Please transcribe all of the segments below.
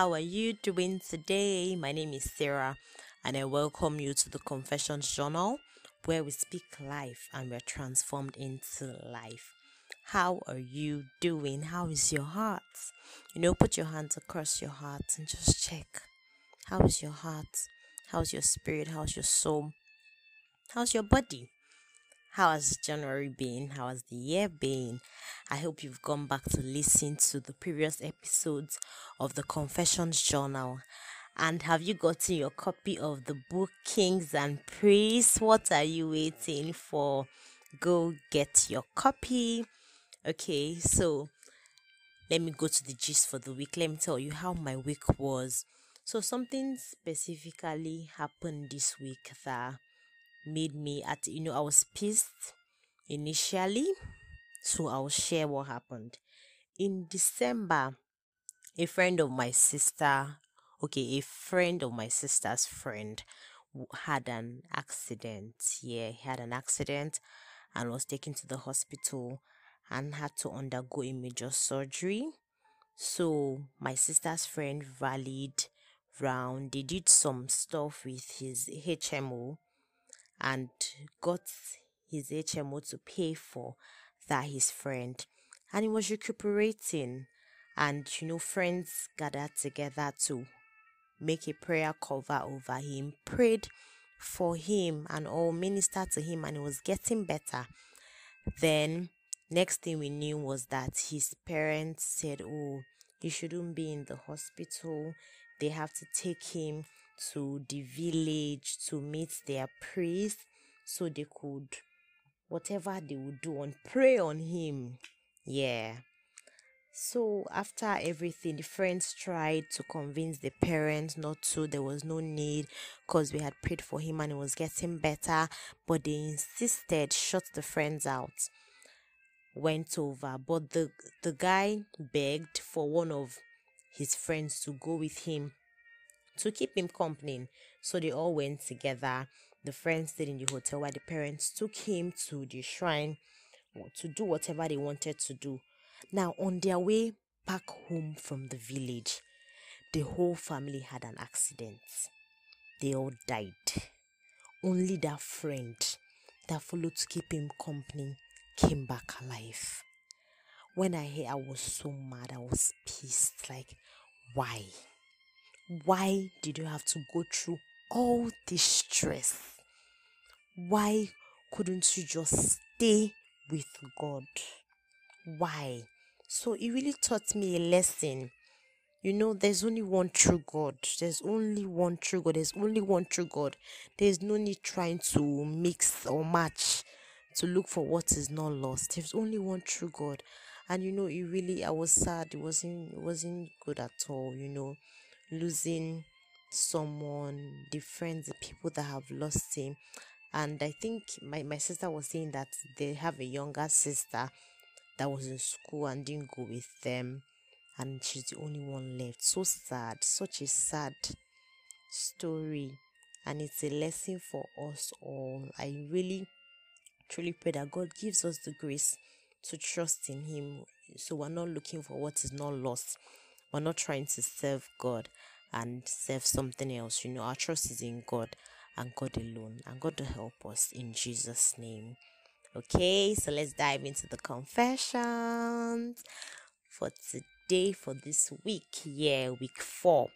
How are you doing today? My name is Sarah, and I welcome you to the Confessions Journal where we speak life and we're transformed into life. How are you doing? How is your heart? You know, put your hands across your heart and just check. How is your heart? How's your spirit? How's your soul? How's your body? How has January been? How has the year been? I hope you've gone back to listen to the previous episodes of the Confessions Journal. And have you gotten your copy of the book Kings and Priests? What are you waiting for? Go get your copy. Okay, so let me go to the gist for the week. Let me tell you how my week was. So, something specifically happened this week that made me at you know I was pissed initially so I'll share what happened. In December a friend of my sister okay a friend of my sister's friend had an accident. Yeah he had an accident and was taken to the hospital and had to undergo a major surgery. So my sister's friend rallied round they did some stuff with his HMO and got his HMO to pay for that his friend and he was recuperating. And you know friends gathered together to make a prayer cover over him prayed for him and all ministered to him and he was getting better. Then next thing we knew was that his parents said oh he shouldn't be in the hospital. They have to take him to the village to meet their priest so they could whatever they would do and pray on him. Yeah. So after everything the friends tried to convince the parents not to. There was no need because we had prayed for him and it was getting better but they insisted shut the friends out. Went over. But the the guy begged for one of his friends to go with him to keep him company. So they all went together. The friends stayed in the hotel while the parents took him to the shrine to do whatever they wanted to do. Now, on their way back home from the village, the whole family had an accident. They all died. Only that friend that followed to keep him company came back alive. When I heard, I was so mad. I was pissed. Like, why? Why did you have to go through all this stress? Why couldn't you just stay with God? Why? So it really taught me a lesson. You know, there's only one true God. There's only one true God. There's only one true God. There's no need trying to mix or match to look for what is not lost. There's only one true God. And you know, it really I was sad. It wasn't it wasn't good at all, you know losing someone, the friends, the people that have lost him. And I think my, my sister was saying that they have a younger sister that was in school and didn't go with them. And she's the only one left. So sad. Such a sad story. And it's a lesson for us all. I really, truly pray that God gives us the grace to trust in Him. So we're not looking for what is not lost we're not trying to serve God and serve something else. You know, our trust is in God and God alone, and God will help us in Jesus' name. Okay, so let's dive into the confessions for today, for this week. Yeah, week four.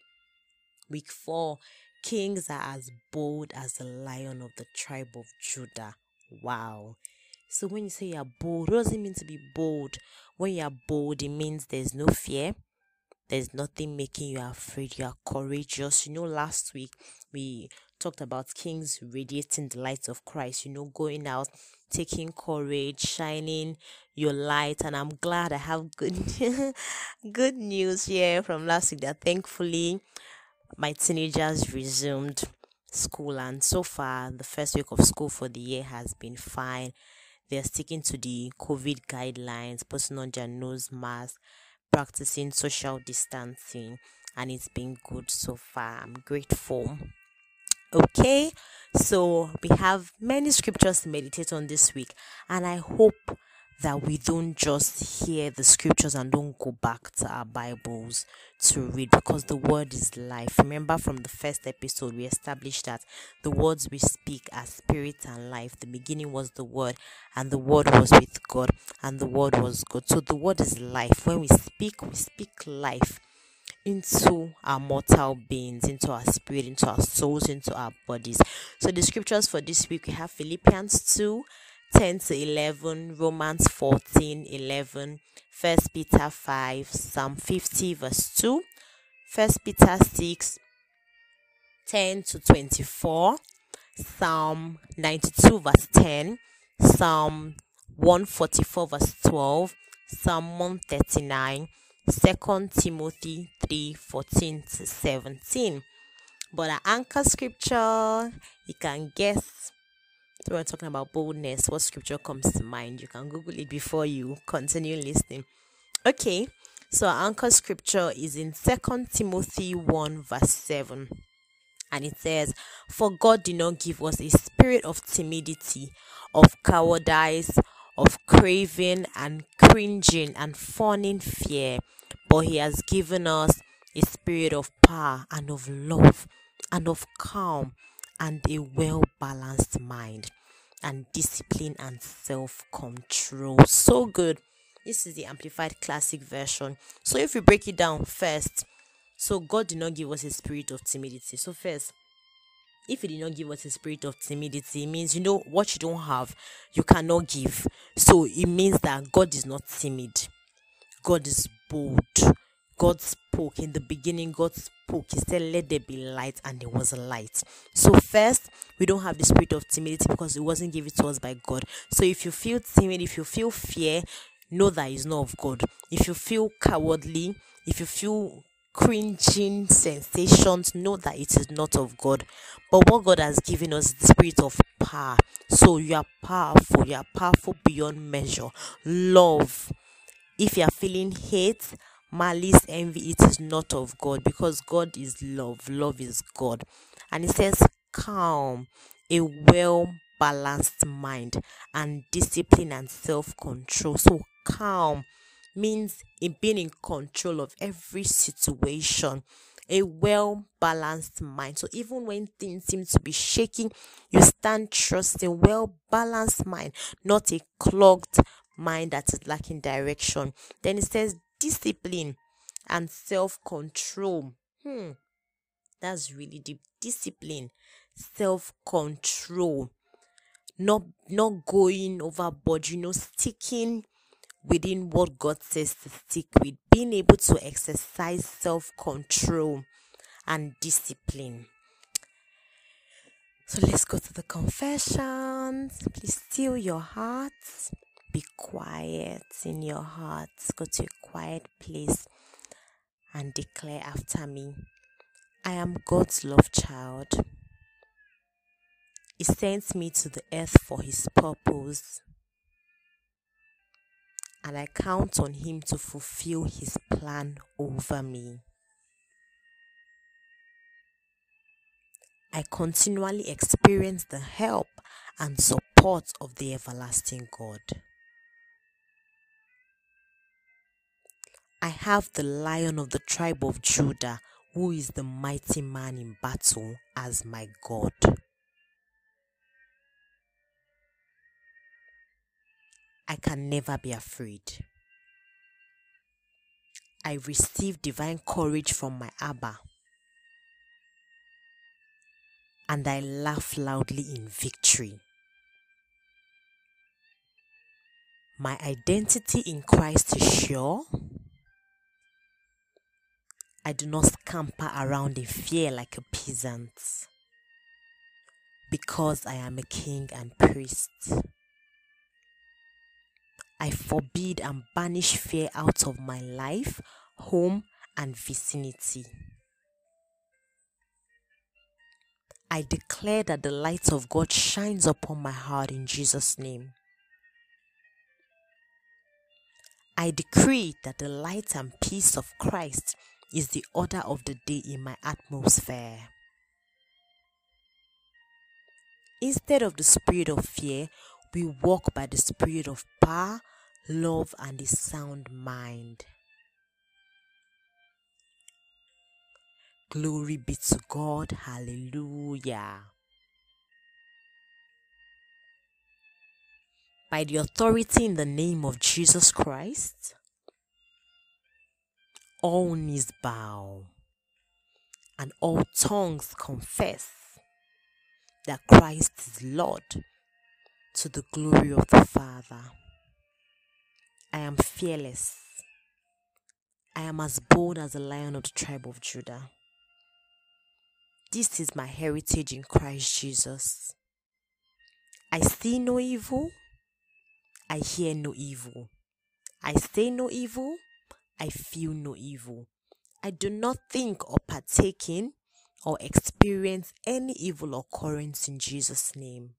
Week four. Kings are as bold as the lion of the tribe of Judah. Wow. So when you say you're bold, what does it mean to be bold? When you're bold, it means there's no fear, there's nothing making you afraid. You are courageous. You know, last week we talked about kings radiating the light of Christ, you know, going out, taking courage, shining your light. And I'm glad I have good good news here from last week that thankfully my teenagers resumed school and so far the first week of school for the year has been fine. They're sticking to the COVID guidelines, putting on their nose mask practicing social distancing and it's been good so far. I'm grateful. Okay, so we have many scriptures to meditate on this week, and I hope that we don't just hear the scriptures and don't go back to our Bibles to read because the word is life. Remember from the first episode, we established that the words we speak are spirit and life. The beginning was the word, and the word was with God, and the word was good. So the word is life. When we speak, we speak life into our mortal beings, into our spirit, into our souls, into our bodies. So the scriptures for this week we have Philippians 2 10 to 11, Romans 14 11, 1 Peter 5, Psalm 50 verse 2, 1 Peter 6 10 to 24, Psalm 92 verse 10, Psalm 144 verse 12, Psalm 139, 2 Timothy 3 14 to 17. But our anchor scripture, you can guess so we're talking about boldness. What scripture comes to mind? You can Google it before you continue listening. Okay, so our anchor scripture is in Second Timothy 1, verse 7. And it says, For God did not give us a spirit of timidity, of cowardice, of craving and cringing and fawning fear, but He has given us a spirit of power and of love and of calm and a well balanced mind and discipline and self control. So good. This is the Amplified Classic version. So, if we break it down first, so God did not give us a spirit of timidity. So, first, if He did not give us a spirit of timidity, it means you know what you don't have, you cannot give. So, it means that God is not timid, God is bold. God spoke in the beginning, God spoke. He said, Let there be light, and there was light. So, first, we don't have the spirit of timidity because it wasn't given to us by God. So, if you feel timid, if you feel fear, know that it's not of God. If you feel cowardly, if you feel cringing sensations, know that it is not of God. But what God has given us the spirit of power. So you are powerful, you are powerful beyond measure. Love. If you are feeling hate, malice, envy, it is not of God because God is love. Love is God. And it says, calm, a well balanced mind, and discipline and self control. So, calm means in being in control of every situation a well balanced mind. So even when things seem to be shaking, you stand trusting well balanced mind, not a clogged mind that is lacking direction. Then it says discipline and self control. Hmm, that's really deep. Discipline, self control, not not going overboard. You know, sticking within what God says to stick with, being able to exercise self control and discipline. So let's go to the confessions. Please still your hearts be quiet in your hearts. Go to a quiet place and declare after me I am God's love child. He sent me to the earth for His purpose, and I count on Him to fulfill His plan over me. I continually experience the help and support of the everlasting God. I have the lion of the tribe of Judah, who is the mighty man in battle, as my God. I can never be afraid. I receive divine courage from my Abba, and I laugh loudly in victory. My identity in Christ is sure I do not scamper around in fear like a peasant because I am a king and priest. I forbid and banish fear out of my life, home, and vicinity. I declare that the light of God shines upon my heart in Jesus' name. I decree that the light and peace of Christ is the order of the day in my atmosphere. Instead of the spirit of fear, we walk by the spirit of power, love, and a sound mind. Glory be to God. Hallelujah. By the authority in the name of Jesus Christ, all knees bow and all tongues confess that Christ is Lord to the glory of the Father. I am fearless. I am as bold as the lion of the tribe of Judah. This is my heritage in Christ Jesus. I see no evil. I hear no evil. I say no evil. I feel no evil. I do not think or partake in or experience any evil occurrence in Jesus' name.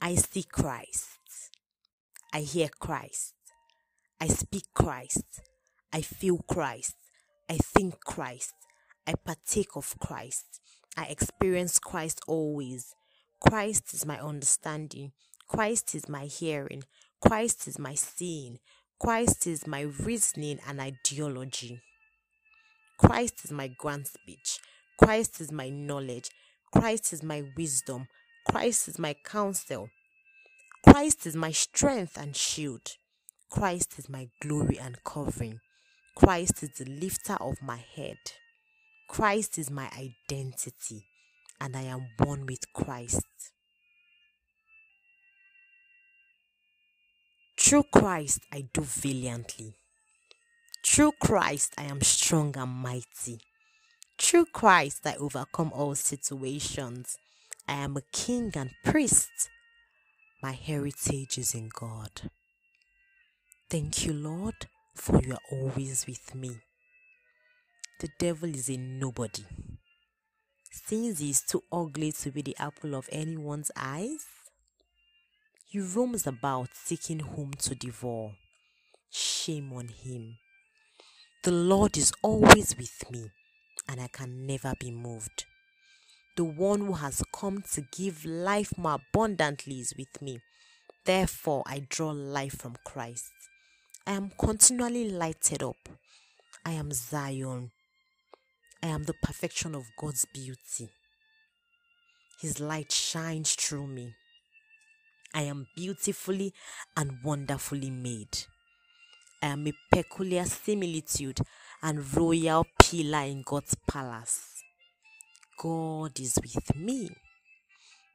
I see Christ. I hear Christ. I speak Christ. I feel Christ. I think Christ. I partake of Christ. I experience Christ always. Christ is my understanding. Christ is my hearing. Christ is my seeing. Christ is my reasoning and ideology. Christ is my grand speech. Christ is my knowledge. Christ is my wisdom. Christ is my counsel. Christ is my strength and shield. Christ is my glory and covering. Christ is the lifter of my head. Christ is my identity, and I am one with Christ. Through Christ, I do valiantly. Through Christ, I am strong and mighty. Through Christ, I overcome all situations. I am a king and priest. My heritage is in God. Thank you, Lord, for you are always with me. The devil is a nobody. Since he is too ugly to be the apple of anyone's eyes, he roams about seeking whom to devour. Shame on him. The Lord is always with me, and I can never be moved. The one who has come to give life more abundantly is with me. Therefore, I draw life from Christ. I am continually lighted up. I am Zion. I am the perfection of God's beauty. His light shines through me. I am beautifully and wonderfully made. I am a peculiar similitude and royal pillar in God's palace. God is with me.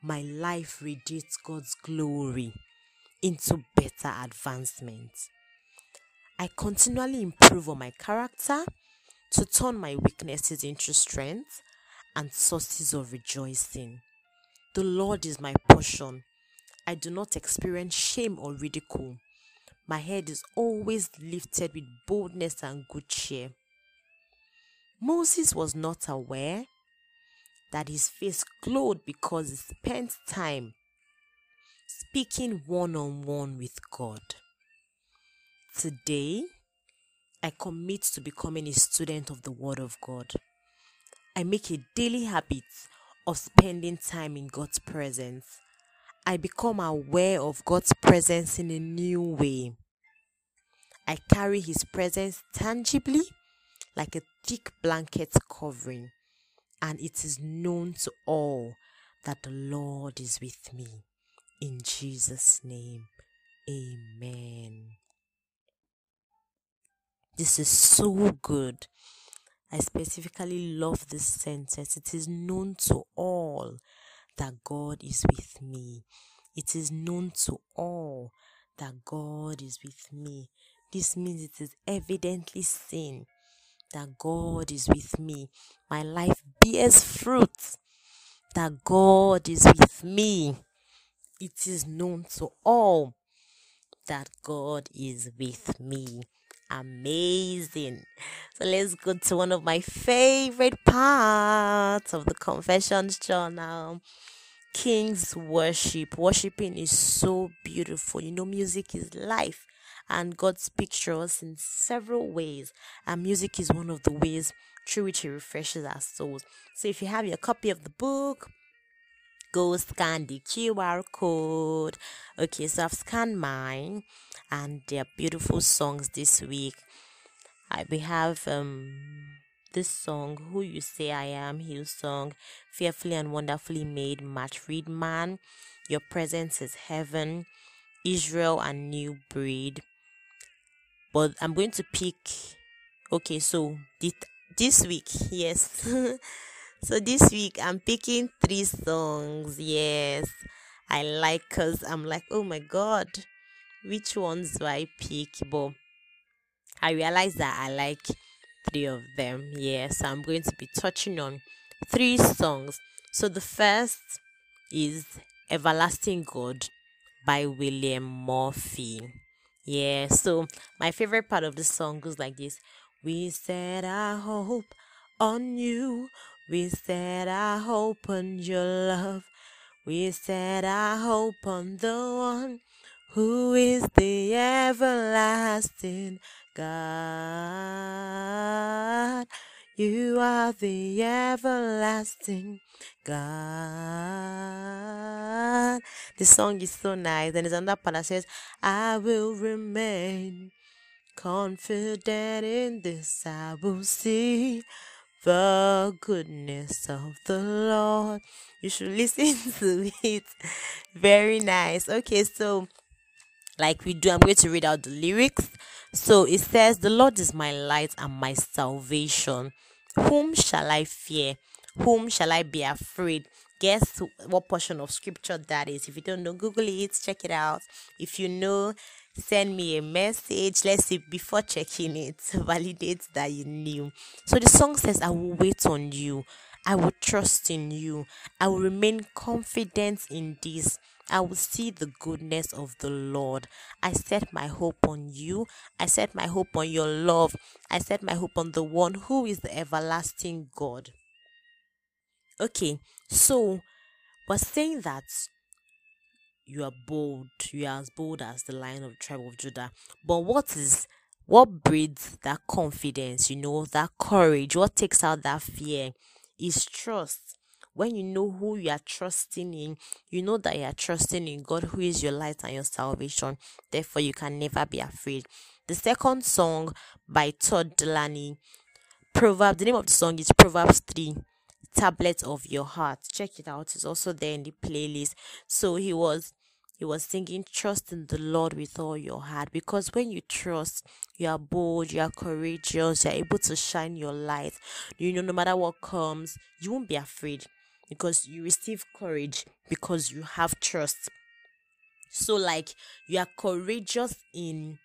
My life radiates God's glory into better advancement. I continually improve on my character to turn my weaknesses into strength and sources of rejoicing. The Lord is my portion. I do not experience shame or ridicule. My head is always lifted with boldness and good cheer. Moses was not aware that his face glowed because he spent time speaking one on one with God. Today, I commit to becoming a student of the Word of God. I make a daily habit of spending time in God's presence. I become aware of God's presence in a new way. I carry His presence tangibly like a thick blanket covering, and it is known to all that the Lord is with me. In Jesus' name, amen. This is so good. I specifically love this sentence. It is known to all that God is with me. It is known to all that God is with me. This means it is evidently seen that God is with me. My life bears fruit that God is with me. It is known to all that God is with me amazing. So let's go to one of my favorite parts of the Confessions Journal. King's worship. Worshipping is so beautiful. You know, music is life, and God speaks to us in several ways, and music is one of the ways through which He refreshes our souls. So, if you have your copy of the book, go scan the QR code. Okay, so I've scanned mine and there are beautiful songs this week. I, we have um this song, Who You Say I Am, Hillsong, Fearfully and Wonderfully Made, Matt Redman, Your Presence is Heaven, Israel and New Breed. But I'm going to pick, okay, so this, this week, yes. so this week I'm picking three songs, yes. I like because I'm like, oh my god, which ones do I pick? But I realize that I like three of them. Yeah, so I'm going to be touching on three songs. So the first is Everlasting God by William Murphy. Yeah, so my favorite part of the song goes like this. We set our hope on you, we set our hope on your love, we set our hope on the one who is the everlasting God. You are the everlasting God. The song is so nice. And there's another part that says, I will remain confident in this. I will see the goodness of the Lord. You should listen to it. Very nice. Okay, so like we do, I'm going to read out the lyrics. So it says, The Lord is my light and my salvation. Whom shall I fear? Whom shall I be afraid? Guess what portion of scripture that is. If you don't know, Google it, check it out. If you know, send me a message. Let's see before checking it, validate that you knew. So the song says, I will wait on you. I will trust in you. I will remain confident in this. I will see the goodness of the Lord. I set my hope on you. I set my hope on your love. I set my hope on the one who is the everlasting God. Okay, so we're saying that you are bold, you are as bold as the lion of the tribe of Judah. But what is what breeds that confidence, you know, that courage, what takes out that fear is trust when you know who you are trusting in, you know that you are trusting in God who is your light and your salvation. Therefore, you can never be afraid. The second song by Todd Dulaney, Proverbs, the name of the song is Proverbs 3 Tablet of Your Heart. Check it out, it's also there in the playlist. So he was he was singing trust in the lord with all your heart because when you trust you are bold you are courageous you're able to shine your light you know no matter what comes you won't be afraid because you receive courage because you have trust. So like you are courageous in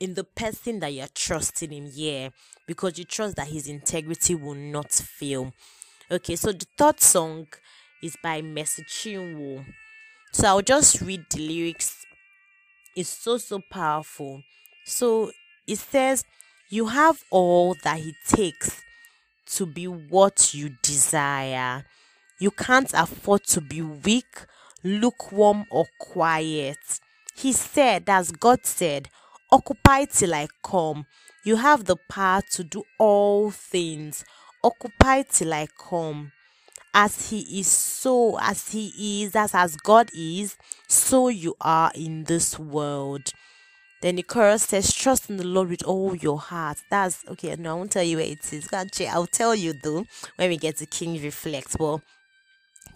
in the person that you're trusting him yeah because you trust that his integrity will not fail. Okay so the third song is by Mercy Chinwo. So I'll just read the lyrics. It's so so powerful. So it says you have all that it takes to be what you desire you can't afford to be weak, lukewarm, or quiet. He said, as God said, Occupy till I come. You have the power to do all things. Occupy till I come. As He is, so as He is, as as God is, so you are in this world. Then the chorus says, Trust in the Lord with all your heart. That's okay. No, I won't tell you where it is. I'll tell you though when we get to King Reflect. Well,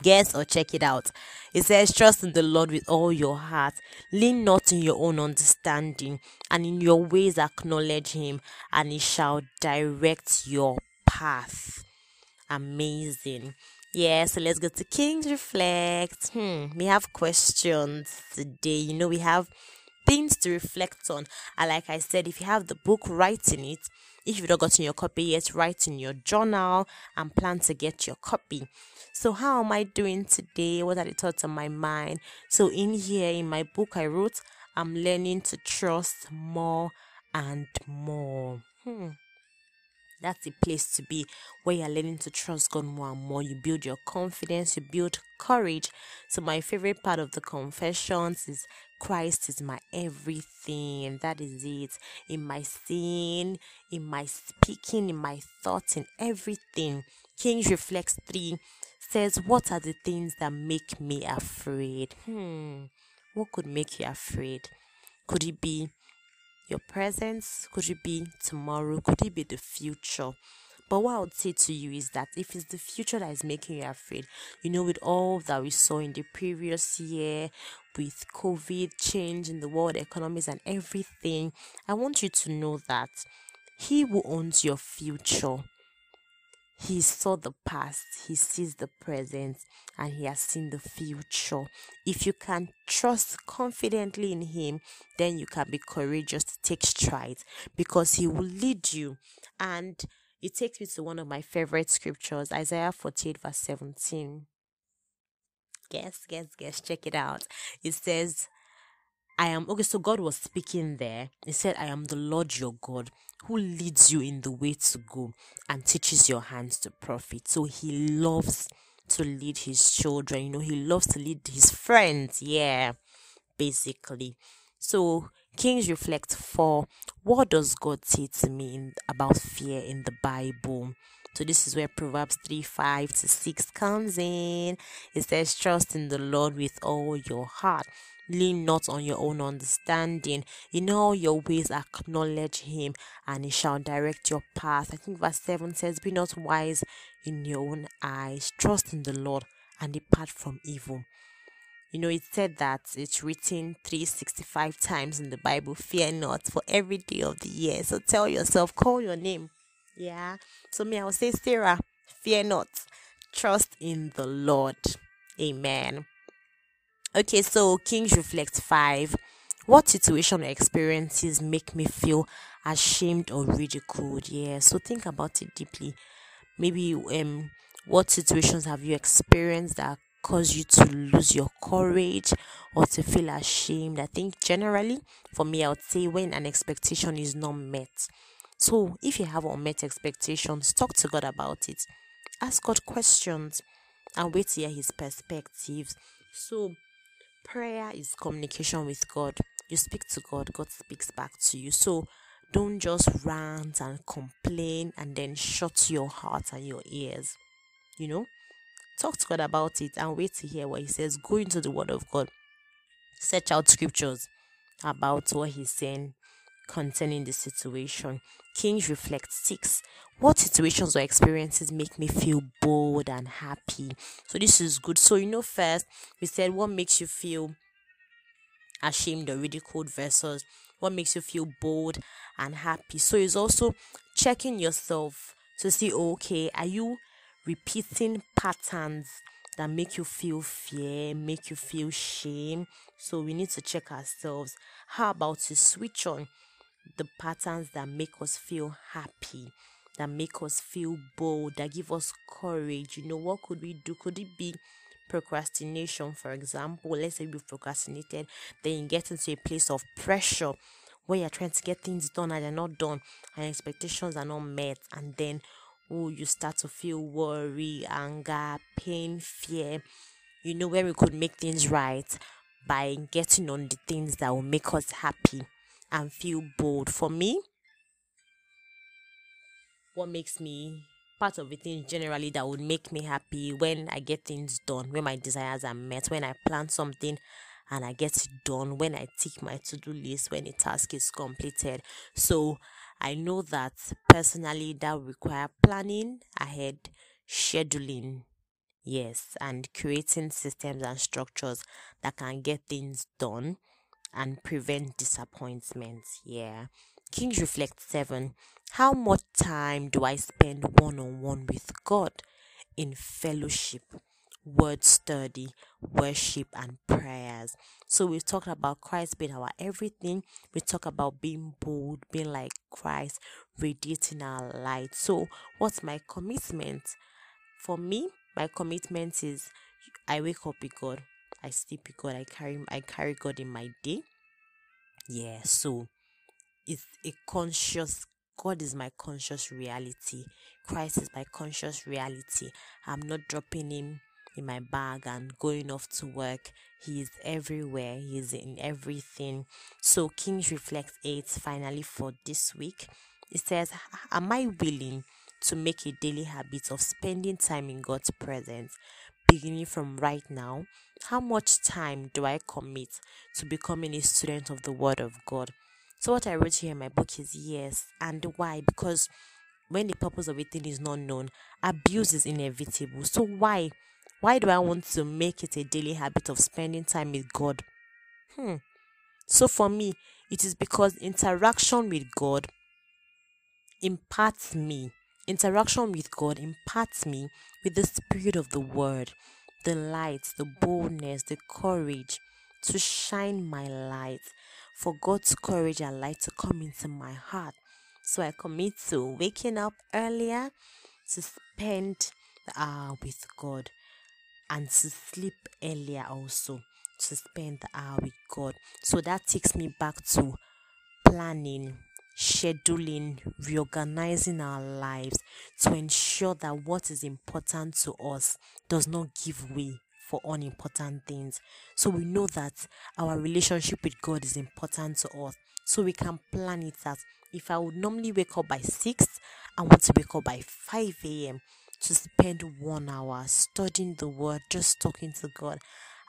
Guess or check it out. It says, Trust in the Lord with all your heart. Lean not in your own understanding, and in your ways acknowledge Him, and He shall direct your path. Amazing. Yeah, so let's go to King's Reflect. Hmm, we have questions today. You know, we have things to reflect on. And like I said, if you have the book, write in it. If you've not gotten your copy yet, write in your journal and plan to get your copy. So, how am I doing today? What are the thoughts on my mind? So, in here in my book, I wrote, I'm learning to trust more and more. Hmm. That's the place to be where you're learning to trust God more and more. You build your confidence, you build courage. So, my favorite part of the confessions is Christ is my everything, that is it. In my sin, in my speaking, in my thoughts, in everything. Kings Reflects 3 says, What are the things that make me afraid? Hmm, what could make you afraid? Could it be your presence? Could it be tomorrow? Could it be the future? But what I would say to you is that if it's the future that is making you afraid, you know, with all that we saw in the previous year, with COVID, change in the world economies, and everything, I want you to know that He who owns your future he saw the past, he sees the present, and he has seen the future. If you can trust confidently in him, then you can be courageous to take strides because he will lead you. And it takes me to one of my favorite scriptures, Isaiah 48, verse 17. Guess, guess, guess, check it out. It says, I am okay. So God was speaking there. He said, I am the Lord your God who leads you in the way to go and teaches your hands to profit. So he loves to lead his children. You know, he loves to lead his friends. Yeah, basically. So Kings reflect for what does God say to me in, about fear in the Bible? So this is where Proverbs 3 5 to 6 comes in. It says, Trust in the Lord with all your heart lean not on your own understanding. In all your ways, acknowledge Him, and He shall direct your path. I think verse 7 says, Be not wise in your own eyes, trust in the Lord, and depart from evil. You know, it said that it's written 365 times in the Bible, fear not, for every day of the year. So tell yourself, call your name. Yeah. So, me, I will say, Sarah, fear not, trust in the Lord. Amen. Okay, so Kings Reflect 5. What situation or experiences make me feel ashamed or ridiculed? Yeah, so think about it deeply. Maybe um what situations have you experienced that cause you to lose your courage or to feel ashamed? I think generally for me I would say when an expectation is not met. So if you have unmet expectations, talk to God about it. Ask God questions and wait to hear his perspectives. So prayer is communication with God. You speak to God, God speaks back to you. So don't just rant and complain and then shut your heart and your ears. You know, talk to God about it and wait to hear what He says. Go into the Word of God, search out scriptures about what He's saying concerning the situation. Kings reflect six. What situations or experiences make me feel bold and happy? So this is good. So you know, first we said what makes you feel ashamed or ridiculed versus what makes you feel bold and happy. So it's also checking yourself to see okay, are you repeating patterns that make you feel fear, make you feel shame? So we need to check ourselves. How about to switch on the patterns that make us feel happy, that make us feel bold, that give us courage. You know, what could we do? Could it be procrastination, for example? Let's say you've procrastinated, then you get into a place of pressure where you're trying to get things done and they're not done, and expectations are not met, and then oh, you start to feel worry, anger, pain, fear. You know, where we could make things right by getting on the things that will make us happy and feel bold. For me, what makes me part of the things generally that would make me happy when I get things done, when my desires are met, when I plan something and I get it done, when I tick my to do list, when a task is completed. So I know that personally that require planning ahead, scheduling, yes, and creating systems and structures that can get things done and prevent disappointments. Yeah. Kings Reflect 7. How much time do I spend one on one with God in fellowship, word study, worship, and prayers? So, we've talked about Christ being our everything. We talk about being bold, being like Christ, radiating our light. So, what's my commitment? For me, my commitment is I wake up with God, I sleep with God. I carry I carry God in my day. Yeah, so it's a conscious God is my conscious reality. Christ is my conscious reality. I'm not dropping him in my bag and going off to work. He is everywhere. He is in everything. So Kings Reflect 8 finally for this week. It says, Am I willing to make a daily habit of spending time in God's presence? Beginning from right now, how much time do I commit to becoming a student of the Word of God? So, what I wrote here in my book is yes. And why? Because when the purpose of a thing is not known, abuse is inevitable. So, why? Why do I want to make it a daily habit of spending time with God? Hmm. So, for me, it is because interaction with God imparts me. Interaction with God imparts me with the spirit of the word, the light, the boldness, the courage to shine my light, for God's courage and light to come into my heart. So I commit to waking up earlier to spend the hour with God and to sleep earlier also to spend the hour with God. So that takes me back to planning, scheduling, reorganizing our lives to ensure that what is important to us does not give way for unimportant things. So we know that our relationship with God is important to us. So we can plan it as if I would normally wake up by 6, I want to wake up by 5 a.m. to spend one hour studying the word, just talking to God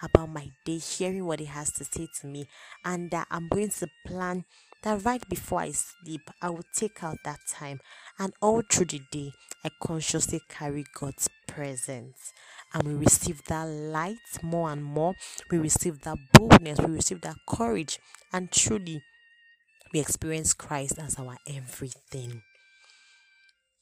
about my day, hearing what He has to say to me, and that I'm going to plan that right before I sleep, I will take out that time and all through the day, I consciously carry God's presence and we receive that light more and more. We receive that boldness, we receive that courage, and truly we experience Christ as our everything.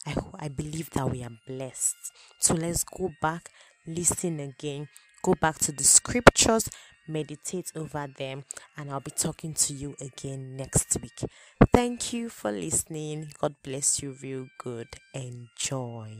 I, I believe that we are blessed. So let's go back, listen again, go back to the scriptures, meditate over them, and I'll be talking to you again next week. Thank you for listening. God bless you real good. Enjoy.